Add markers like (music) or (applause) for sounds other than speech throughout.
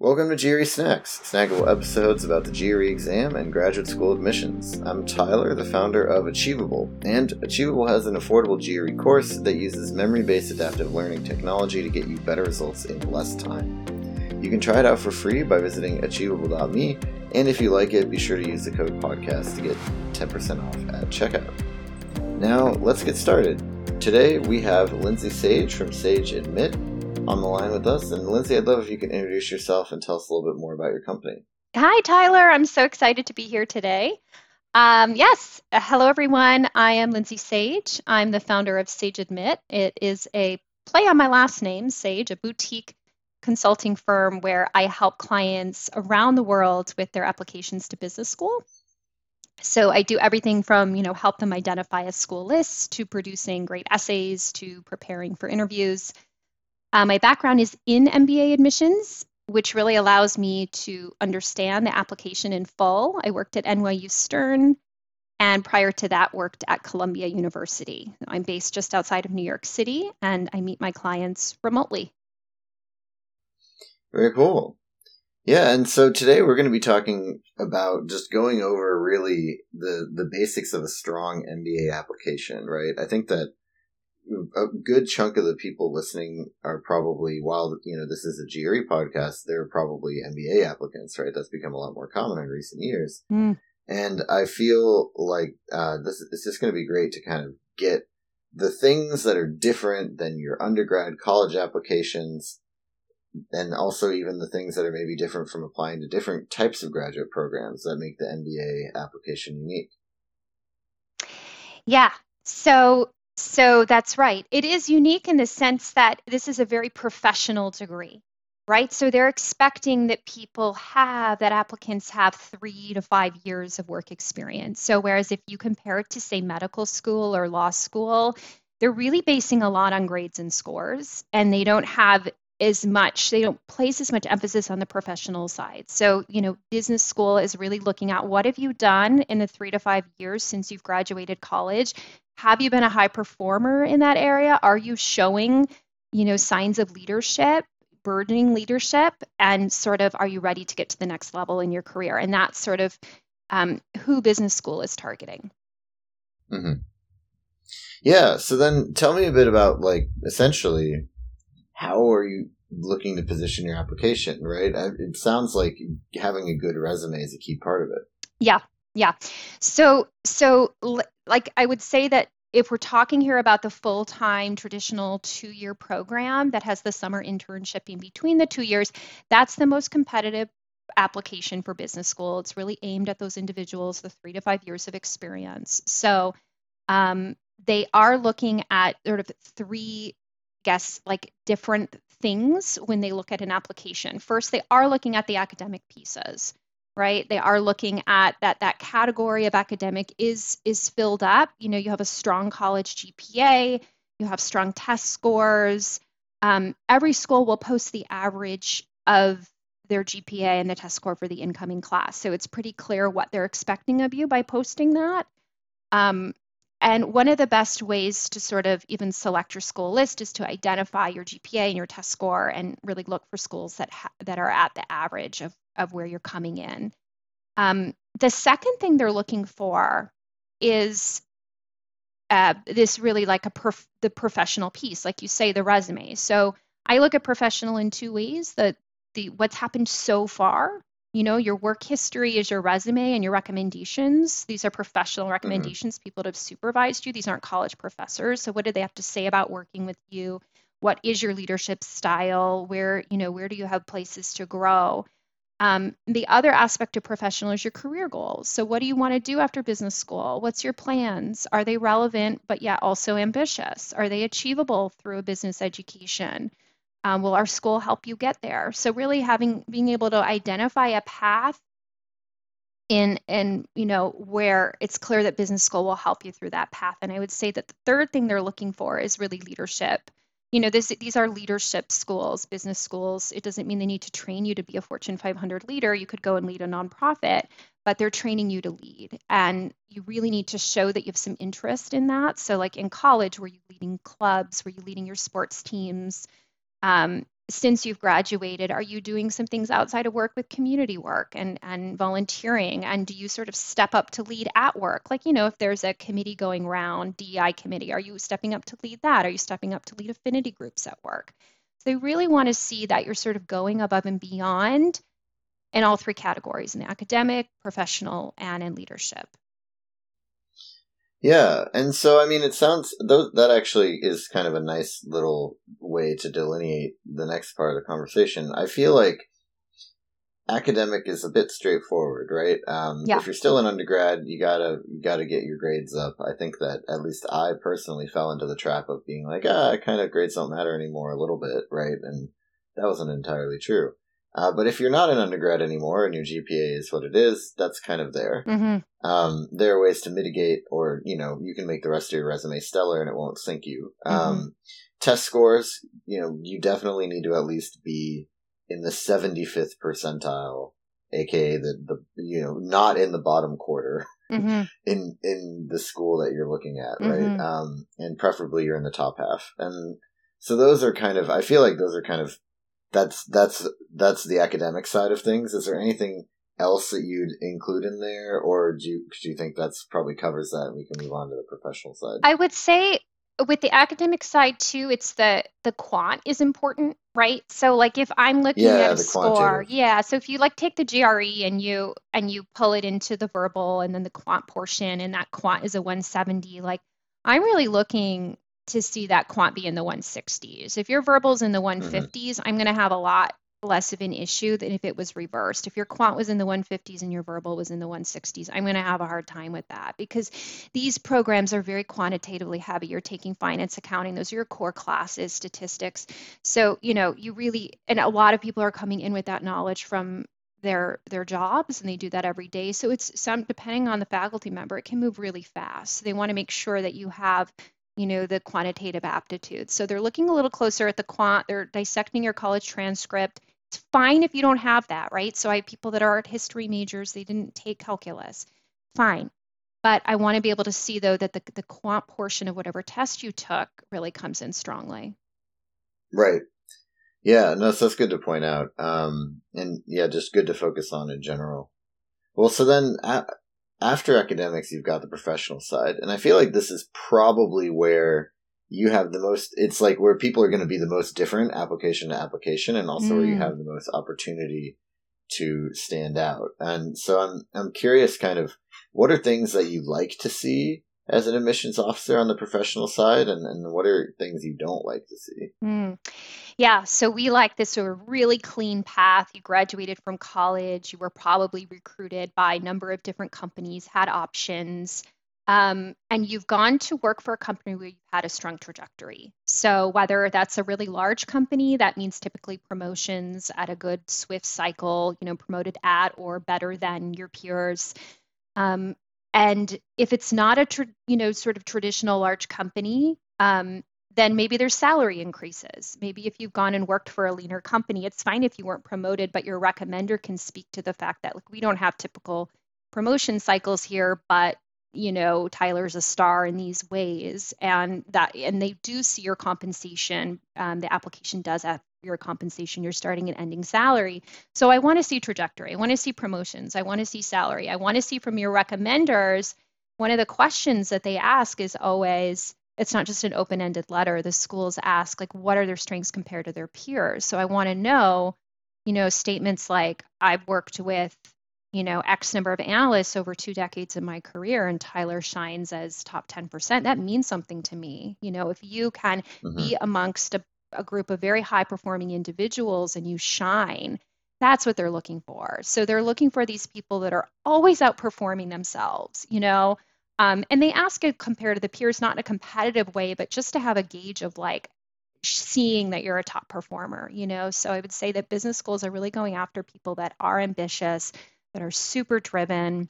Welcome to GRE Snacks, snackable episodes about the GRE exam and graduate school admissions. I'm Tyler, the founder of Achievable, and Achievable has an affordable GRE course that uses memory based adaptive learning technology to get you better results in less time. You can try it out for free by visiting achievable.me, and if you like it, be sure to use the code podcast to get 10% off at checkout. Now, let's get started. Today we have Lindsay Sage from Sage Admit on the line with us. And Lindsay, I'd love if you could introduce yourself and tell us a little bit more about your company. Hi, Tyler. I'm so excited to be here today. Um, yes, uh, hello everyone. I am Lindsay Sage. I'm the founder of Sage Admit. It is a play on my last name, Sage, a boutique consulting firm where I help clients around the world with their applications to business school. So I do everything from, you know, help them identify a school list to producing great essays to preparing for interviews uh, my background is in MBA admissions, which really allows me to understand the application in full. I worked at NYU Stern, and prior to that, worked at Columbia University. I'm based just outside of New York City, and I meet my clients remotely. Very cool. Yeah, and so today we're going to be talking about just going over really the the basics of a strong MBA application, right? I think that a good chunk of the people listening are probably while you know this is a GRE podcast, they're probably MBA applicants, right? That's become a lot more common in recent years, mm. and I feel like uh, this is just going to be great to kind of get the things that are different than your undergrad college applications, and also even the things that are maybe different from applying to different types of graduate programs that make the MBA application unique. Yeah. So so that's right. It is unique in the sense that this is a very professional degree, right? So they're expecting that people have, that applicants have three to five years of work experience. So whereas if you compare it to, say, medical school or law school, they're really basing a lot on grades and scores, and they don't have as much they don't place as much emphasis on the professional side so you know business school is really looking at what have you done in the three to five years since you've graduated college have you been a high performer in that area? Are you showing, you know, signs of leadership, burdening leadership, and sort of are you ready to get to the next level in your career? And that's sort of um, who business school is targeting. Mm-hmm. Yeah. So then tell me a bit about like essentially how are you looking to position your application, right? It sounds like having a good resume is a key part of it. Yeah. Yeah. So so like I would say that if we're talking here about the full-time traditional two-year program that has the summer internship in between the two years, that's the most competitive application for business school. It's really aimed at those individuals, the three to five years of experience. So um, they are looking at sort of three, guess, like different things when they look at an application. First, they are looking at the academic pieces right? They are looking at that that category of academic is is filled up. You know you have a strong college gpa you have strong test scores. Um, every school will post the average of their gpa and the test score for the incoming class. So it's pretty clear what they're expecting of you by posting that. Um, and one of the best ways to sort of even select your school list is to identify your GPA and your test score and really look for schools that ha- that are at the average of of where you're coming in. Um, the second thing they're looking for is uh, this really like a prof- the professional piece, like you say, the resume. So I look at professional in two ways: the the what's happened so far. You know, your work history is your resume and your recommendations. These are professional mm-hmm. recommendations, mm-hmm. people that have supervised you. These aren't college professors. So what do they have to say about working with you? What is your leadership style? Where, you know, where do you have places to grow? Um, the other aspect of professional is your career goals. So, what do you want to do after business school? What's your plans? Are they relevant but yet also ambitious? Are they achievable through a business education? Um, will our school help you get there? So, really having being able to identify a path in and you know where it's clear that business school will help you through that path. And I would say that the third thing they're looking for is really leadership. You know this, these are leadership schools business schools. It doesn't mean they need to train you to be a fortune 500 leader. You could go and lead a nonprofit but they're training you to lead. And you really need to show that you have some interest in that. So like in college were you leading clubs? Were you leading your sports teams um, since you've graduated are you doing some things outside of work with community work and and volunteering? And do you sort of step up to lead at work? Like you know if there's a committee going around dei committee are you stepping up to lead that? Are you stepping up to lead affinity groups at work? So they really want to see that you're sort of going above and beyond in all three categories in academic professional and in leadership yeah, and so I mean, it sounds that actually is kind of a nice little way to delineate the next part of the conversation. I feel like academic is a bit straightforward, right? Um, yeah. If you're still an undergrad, you gotta you gotta get your grades up. I think that at least I personally fell into the trap of being like, ah, kind of grades don't matter anymore a little bit, right? And that wasn't entirely true. Uh, but if you're not an undergrad anymore and your GPA is what it is, that's kind of there. Mm-hmm. Um, there are ways to mitigate, or you know, you can make the rest of your resume stellar and it won't sink you. Mm-hmm. Um, test scores, you know, you definitely need to at least be in the 75th percentile, aka the the you know not in the bottom quarter. (laughs) Mm-hmm. in in the school that you're looking at, right? Mm-hmm. Um, and preferably you're in the top half. And so those are kind of I feel like those are kind of that's that's that's the academic side of things. Is there anything else that you'd include in there, or do you do you think that's probably covers that, and we can move on to the professional side? I would say with the academic side too, it's the the quant is important, right? So like if I'm looking yeah, at a score, yeah. So if you like take the GRE and you and you pull it into the verbal and then the quant portion, and that quant is a 170, like I'm really looking to see that quant be in the 160s. If your verbal's in the 150s, mm-hmm. I'm going to have a lot less of an issue than if it was reversed. If your quant was in the 150s and your verbal was in the 160s, I'm going to have a hard time with that because these programs are very quantitatively heavy. You're taking finance, accounting, those are your core classes, statistics. So, you know, you really, and a lot of people are coming in with that knowledge from their their jobs and they do that every day so it's some depending on the faculty member it can move really fast so they want to make sure that you have you know, the quantitative aptitude. So they're looking a little closer at the quant, they're dissecting your college transcript. It's fine if you don't have that, right? So I have people that are art history majors, they didn't take calculus. Fine. But I want to be able to see though that the, the quant portion of whatever test you took really comes in strongly. Right. Yeah, no, so that's good to point out. Um, and yeah, just good to focus on in general. Well, so then after academics, you've got the professional side. And I feel like this is probably where you have the most, it's like where people are going to be the most different application to application and also mm. where you mm. have the most opportunity to stand out. And so I'm, I'm curious kind of what are things that you like to see as an admissions officer on the professional side and, and what are things you don't like to see mm. yeah so we like this sort of really clean path you graduated from college you were probably recruited by a number of different companies had options um, and you've gone to work for a company where you've had a strong trajectory. So, whether that's a really large company, that means typically promotions at a good swift cycle, you know, promoted at or better than your peers. Um, and if it's not a tra- you know sort of traditional large company um, then maybe there's salary increases. Maybe if you've gone and worked for a leaner company it's fine if you weren't promoted but your recommender can speak to the fact that like we don't have typical promotion cycles here but you know tyler's a star in these ways. And that and they do see your compensation um, the application does have your compensation. Your starting and ending salary. So i want to see trajectory. I want to see promotions. I want to see salary. I want to see from your recommenders one of the questions that they ask is always it's not just an open-ended letter. The schools ask like what are their strengths compared to their peers? So i want to know you know statements like i've worked with you know, X number of analysts over two decades in my career and Tyler shines as top 10%, that means something to me. You know, if you can mm-hmm. be amongst a, a group of very high performing individuals and you shine, that's what they're looking for. So they're looking for these people that are always outperforming themselves, you know. Um, and they ask it compared to the peers, not in a competitive way, but just to have a gauge of like seeing that you're a top performer, you know. So I would say that business schools are really going after people that are ambitious, that are super driven,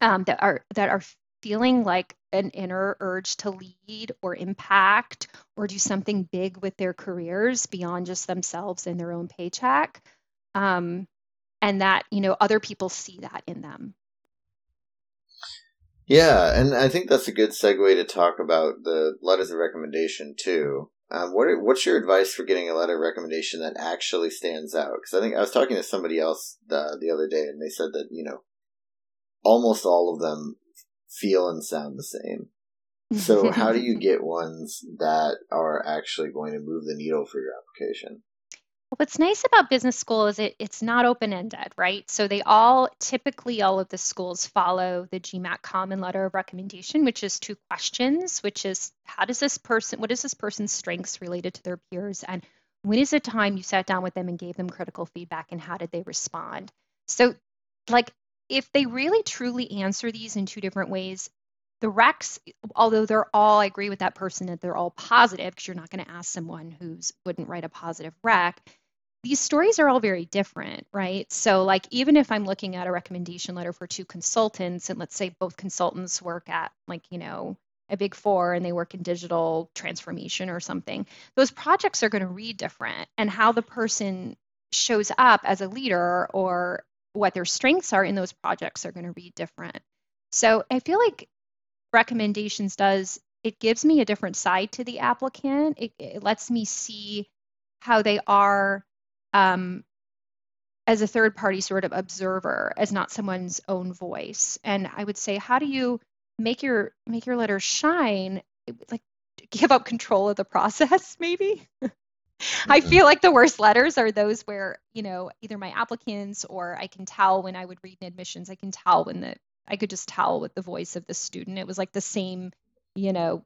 um, that are that are feeling like an inner urge to lead or impact or do something big with their careers beyond just themselves and their own paycheck. Um, and that you know other people see that in them. Yeah and i think that's a good segue to talk about the letters of recommendation too Um, what are, what's your advice for getting a letter of recommendation that actually stands out? Because I think I was talking to somebody else the, the other day, and they said that you know almost all of them feel and sound the same. So how do you (laughs) get ones that are actually going to move the needle for your application? What's nice about business school is it it's not open ended, right? So they all typically all of the schools follow the GMAC common letter of recommendation, which is two questions, which is how does this person what is this person's strengths related to their peers and when is the time you sat down with them and gave them critical feedback and how did they respond? So like if they really truly answer these in two different ways, the recs, although they're all, I agree with that person that they're all positive, because you're not going to ask someone who's wouldn't write a positive rec, these stories are all very different, right? So, like, even if I'm looking at a recommendation letter for two consultants, and let's say both consultants work at, like, you know, a big four and they work in digital transformation or something, those projects are going to read different. And how the person shows up as a leader or what their strengths are in those projects are going to read different. So, I feel like recommendations does it gives me a different side to the applicant. It, it lets me see how they are um, as a third party sort of observer, as not someone's own voice. And I would say, how do you make your make your letter shine? Like give up control of the process, (laughs) maybe. I feel like the worst letters are those where, you know, either my applicants or I can tell when I would read in admissions, I can tell when the I could just tell with the voice of the student. It was like the same, you know,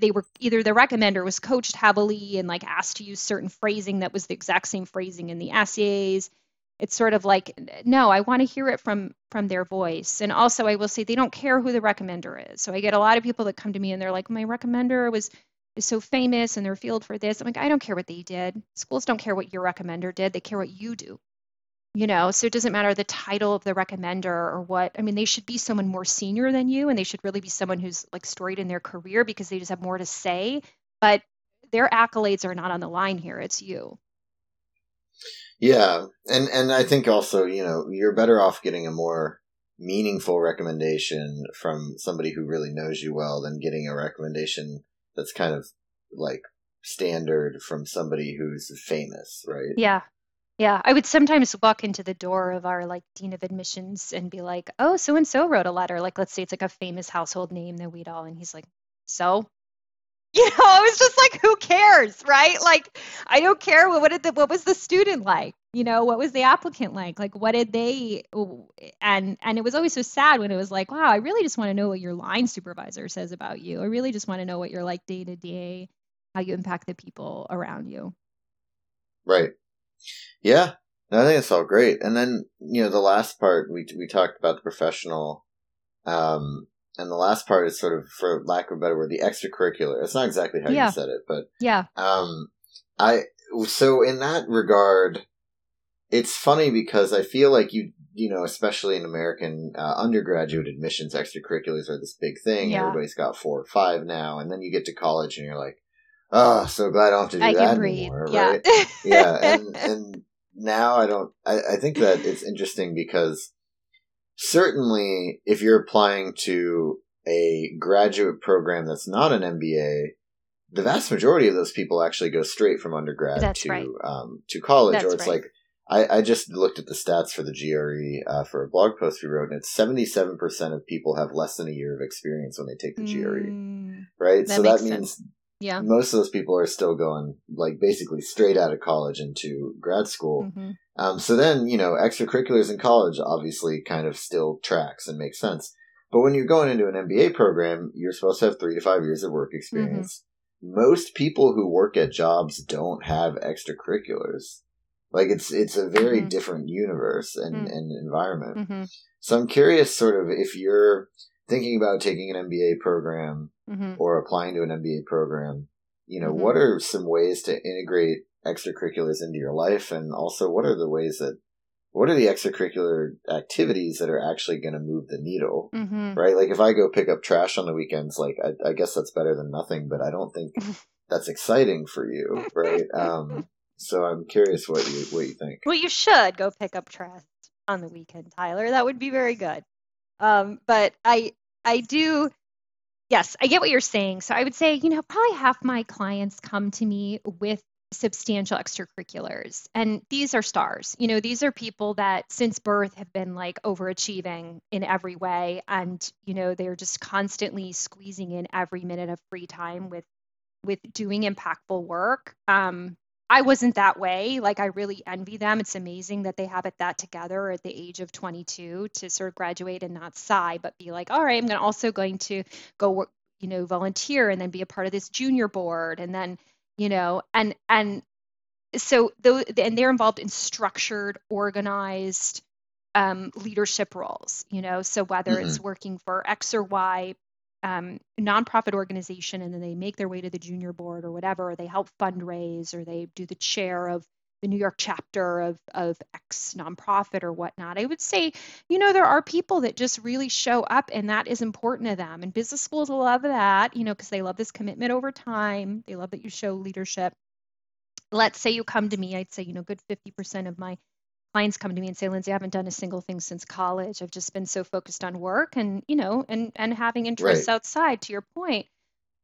they were either the recommender was coached heavily and like asked to use certain phrasing that was the exact same phrasing in the essays. It's sort of like no i want to hear it from from their voice. And also i will say they don't care who the recommender is. So i get a lot of people that come to me and they're like my recommender was is so famous in their field for this. I'm like i don't care what they did. Schools don't care what your recommender did. They care what you do you know so it doesn't matter the title of the recommender or what i mean they should be someone more senior than you and they should really be someone who's like storied in their career because they just have more to say but their accolades are not on the line here it's you. Yeah and and i think also you know you're better off getting a more meaningful recommendation from somebody who really knows you well than getting a recommendation that's kind of like standard from somebody who's famous right? Yeah yeah, I would sometimes walk into the door of our like dean of admissions and be like, "Oh, so and so wrote a letter." Like, let's say it's like a famous household name that we'd all, and he's like, "So." (laughs) You know, I was just like, who cares, right? Like, I don't care. What, did the what was the student like? You know, what was the applicant like? Like, what did they? And and it was always so sad when it was like, wow, I really just want to know what your line supervisor says about you. I really just want to know what you're like day to day, how you impact the people around you. Right. Yeah, I think it's all great. And then you know the last part we we talked about the professional, um, and the last part is sort of, for lack of a better word, the extracurricular. It's not exactly how yeah. you said it, but yeah. Um, I so in that regard, it's funny because I feel like you you know, especially in American uh, undergraduate admissions, extracurriculars are this big thing. Yeah. Everybody's got four or five now, and then you get to college and you're like, oh, so glad I don't have to do I that anymore. Yeah. Right? yeah. And, and now I don't, I, I think that it's interesting because certainly if you're applying to a graduate program that's not an MBA, the vast majority of those people actually go straight from undergrad that's to right. um, to college, that's or it's right. like I, I, just looked at the stats for the GRE uh, for a blog post we wrote, and it's seventy seven percent of people have less than a year of experience when they take the GRE, mm, right? That so that means sense. Yeah. Most of those people are still going like basically straight out of college into grad school. Mm-hmm. Um, so then, you know, extracurriculars in college obviously kind of still tracks and makes sense. But when you're going into an MBA program, you're supposed to have three to five years of work experience. Mm-hmm. Most people who work at jobs don't have extracurriculars. Like it's it's a very mm-hmm. different universe and, mm-hmm. and environment. Mm-hmm. So I'm curious, sort of, if you're thinking about taking an MBA program mm-hmm. or applying to an MBA program, you know, mm-hmm. what are some ways to integrate extracurriculars into your life? And also, what are the ways that, what are the extracurricular activities that are actually going to move the needle? Mm-hmm. Right? Like if I go pick up trash on the weekends, like I, I guess that's better than nothing, but I don't think (laughs) that's exciting for you. Right. Um, so I'm curious what you, what you think. Well, you should go pick up trash on the weekend, Tyler. That would be very good. Um, but I, I do yes, I get what you're saying. So I would say, you know, probably half my clients come to me with substantial extracurriculars. And these are stars. You know, these are people that since birth have been like overachieving in every way. And, you know, they're just constantly squeezing in every minute of free time with with doing impactful work. Um, I wasn't that way. Like I really envy them. It's amazing that they have it that together at the age of 22 to sort of graduate and not sigh, but be like, all right, I'm also going to go work, you know, volunteer and then be a part of this junior board and then you know and and so though and they're involved in structured organized um, leadership roles you know so whether mm-hmm. it's working for x or y um, nonprofit organization and then they make their way to the junior board or whatever or they help fundraise or they do the chair of the New York chapter of, of X nonprofit or whatnot. I would say, you know, there are people that just really show up and that is important to them. And business schools love that, you know, because they love this commitment over time. They love that you show leadership. Let's say you come to me, I'd say, you know, good 50% of my clients come to me and say, Lindsay, I haven't done a single thing since college. I've just been so focused on work and, you know, and and having interests right. outside to your point.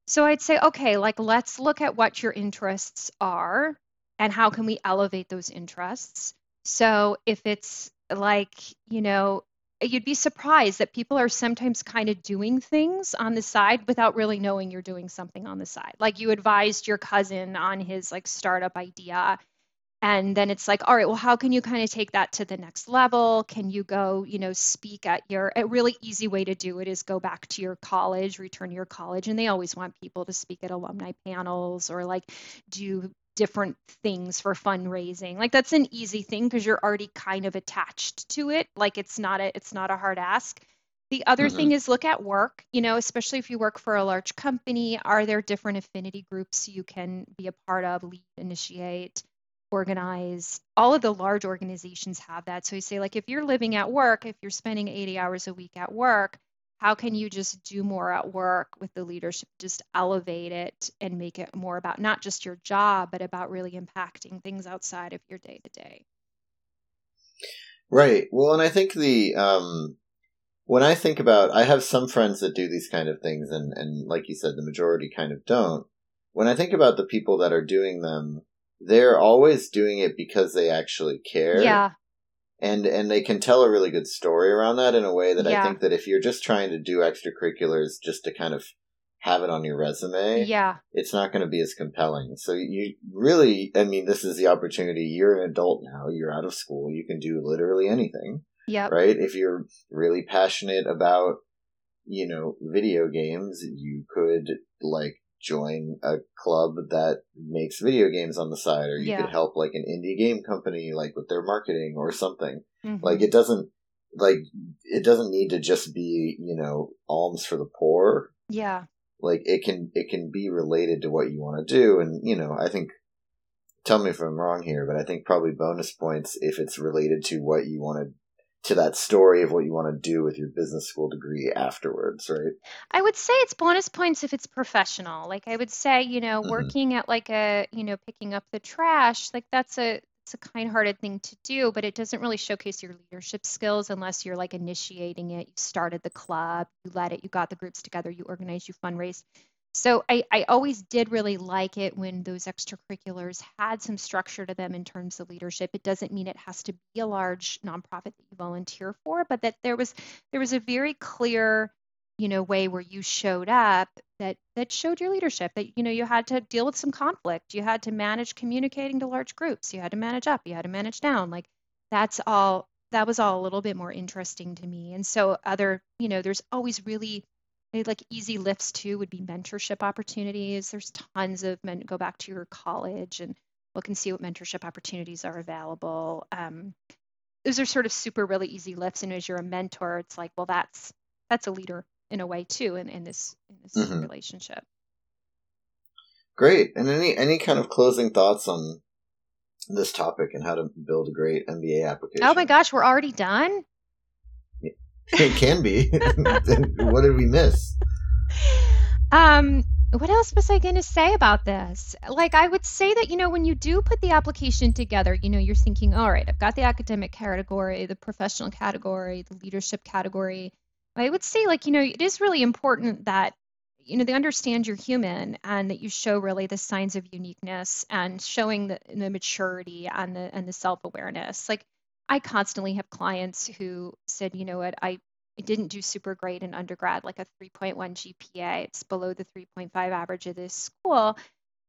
So I'd say, okay, like let's look at what your interests are and how can we elevate those interests so if it's like you know you'd be surprised that people are sometimes kind of doing things on the side without really knowing you're doing something on the side like you advised your cousin on his like startup idea and then it's like all right well how can you kind of take that to the next level can you go you know speak at your a really easy way to do it is go back to your college return to your college and they always want people to speak at alumni panels or like do different things for fundraising. Like that's an easy thing because you're already kind of attached to it. Like it's not a it's not a hard ask. The other mm-hmm. thing is look at work, you know, especially if you work for a large company, are there different affinity groups you can be a part of, lead, initiate, organize? All of the large organizations have that. So you say like if you're living at work, if you're spending 80 hours a week at work, how can you just do more at work with the leadership just elevate it and make it more about not just your job but about really impacting things outside of your day to day right well and i think the um when i think about i have some friends that do these kind of things and and like you said the majority kind of don't when i think about the people that are doing them they're always doing it because they actually care yeah and and they can tell a really good story around that in a way that yeah. I think that if you're just trying to do extracurriculars just to kind of have it on your resume, yeah, it's not going to be as compelling. So you really, I mean, this is the opportunity. You're an adult now. You're out of school. You can do literally anything. Yeah. Right. If you're really passionate about, you know, video games, you could like join a club that makes video games on the side, or you yeah. could help like an indie game company, like with their marketing or something. Mm-hmm. Like it doesn't like it doesn't need to just be you know alms for the poor. Yeah. Like it can it can be related to what you want to do, and you know I think. Tell me if I'm wrong here, but I think probably bonus points if it's related to what you want to to that story of what you want to do with your business school degree afterwards, right? I would say it's bonus points if it's professional. Like I would say, you know, mm-hmm. working at like a, you know, picking up the trash, like that's a it's a kind-hearted thing to do, but it doesn't really showcase your leadership skills unless you're like initiating it. You started the club, you led it, you got the groups together, you organized, you fundraised. So I, I always did really like it when those extracurriculars had some structure to them in terms of leadership. It doesn't mean it has to be a large nonprofit that you volunteer for, but that there was there was a very clear, you know, way where you showed up that that showed your leadership. That you know you had to deal with some conflict. You had to manage communicating to large groups. You had to manage up. You had to manage down. Like that's all. That was all a little bit more interesting to me. And so other, you know, there's always really like easy lifts too would be mentorship opportunities. There's tons of men. Go back to your college and look and see what mentorship opportunities are available. Um, those are sort of super really easy lifts, and as you're a mentor, it's like, well, that's that's a leader in a way too, in, in this in this mm-hmm. relationship. Great. And any any kind of closing thoughts on this topic and how to build a great MBA application? Oh my gosh, we're already done. It can be. (laughs) what did we miss? Um, what else was I going to say about this? Like, I would say that, you know, when you do put the application together, you know, you're thinking, all right, I've got the academic category, the professional category, the leadership category. I would say, like, you know, it is really important that you know they understand you're human and that you show really the signs of uniqueness and showing the, the maturity and the and the self-awareness like i constantly have clients who said you know what i I didn't do super great in undergrad, like a 3.1 GPA. It's below the 3.5 average of this school.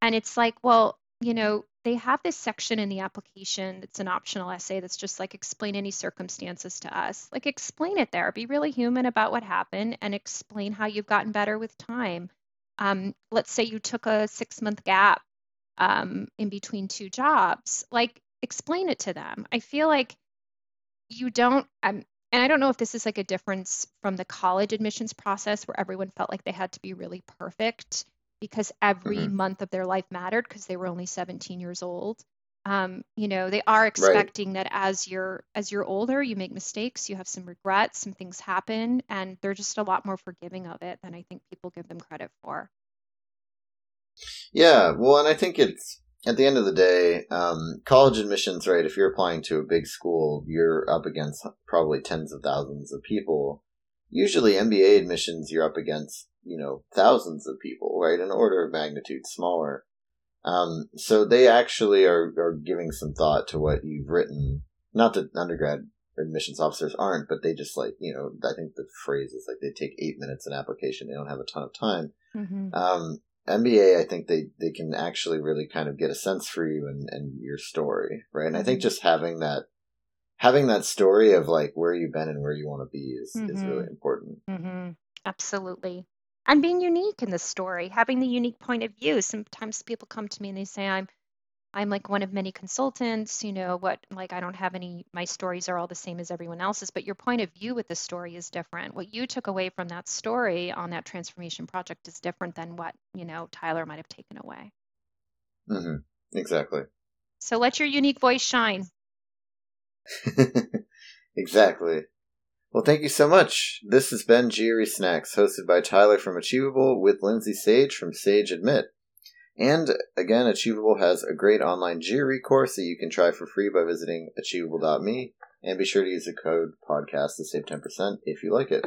And it's like, well, you know, they have this section in the application that's an optional essay that's just like explain any circumstances to us. Like explain it there. Be really human about what happened and explain how you've gotten better with time. Um, let's say you took a six month gap um, in between two jobs. Like explain it to them. I feel like you don't. Um, and I don't know if this is like a difference from the college admissions process where everyone felt like they had to be really perfect because every mm-hmm. month of their life mattered because they were only 17 years old. Um, you know, they are expecting right. that as you're as you're older, you make mistakes, you have some regrets, some things happen, and they're just a lot more forgiving of it than I think people give them credit for. Yeah, well, and I think it's at the end of the day, um, college admissions, right? If you're applying to a big school, you're up against probably tens of thousands of people. Usually, MBA admissions, you're up against you know thousands of people, right? An order of magnitude smaller. Um, so they actually are are giving some thought to what you've written. Not that undergrad admissions officers aren't, but they just like you know I think the phrase is like they take eight minutes an application. They don't have a ton of time. Mm-hmm. Um, MBA, I think they, they can actually really kind of get a sense for you and, and your story, right? And I think mm-hmm. just having that having that story of like where you've been and where you want to be is, mm-hmm. is really important. Mm-hmm. Absolutely and being unique in the story, having the unique point of view. Sometimes people come to me and they say, I'm I'm like one of many consultants, you know, what like I don't have any my stories are all the same as everyone else's, but your point of view with the story is different. What you took away from that story on that transformation project is different than what, you know, Tyler might have taken away. Mm-hmm. Exactly. So let your unique voice shine. (laughs) exactly. Well, thank you so much. This has been GRE Snacks, hosted by Tyler from Achievable with Lindsay Sage from Sage Admit. And again, Achievable has a great online GRE course that you can try for free by visiting achievable.me. And be sure to use the code podcast to save 10% if you like it.